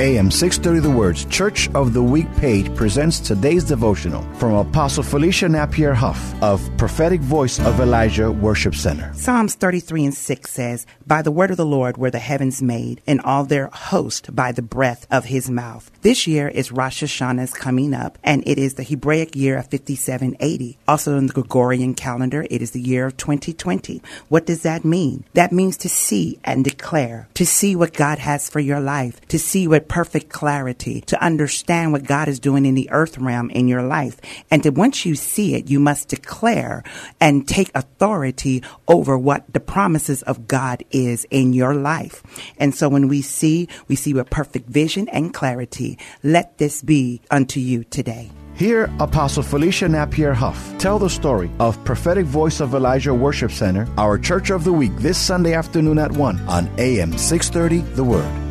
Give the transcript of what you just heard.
AM 630 The Words Church of the Week page presents today's devotional from Apostle Felicia Napier Huff of Prophetic Voice of Elijah Worship Center. Psalms 33 and 6 says, By the word of the Lord were the heavens made, and all their host by the breath of his mouth. This year is Rosh Hashanah's coming up, and it is the Hebraic year of 5780. Also in the Gregorian calendar, it is the year of 2020. What does that mean? That means to see and declare, to see what God has for your life, to see what perfect clarity to understand what God is doing in the earth realm in your life. And to, once you see it, you must declare and take authority over what the promises of God is in your life. And so when we see, we see with perfect vision and clarity. Let this be unto you today. Here, Apostle Felicia Napier Huff tell the story of Prophetic Voice of Elijah Worship Center, our Church of the Week, this Sunday afternoon at 1 on AM 630 The Word.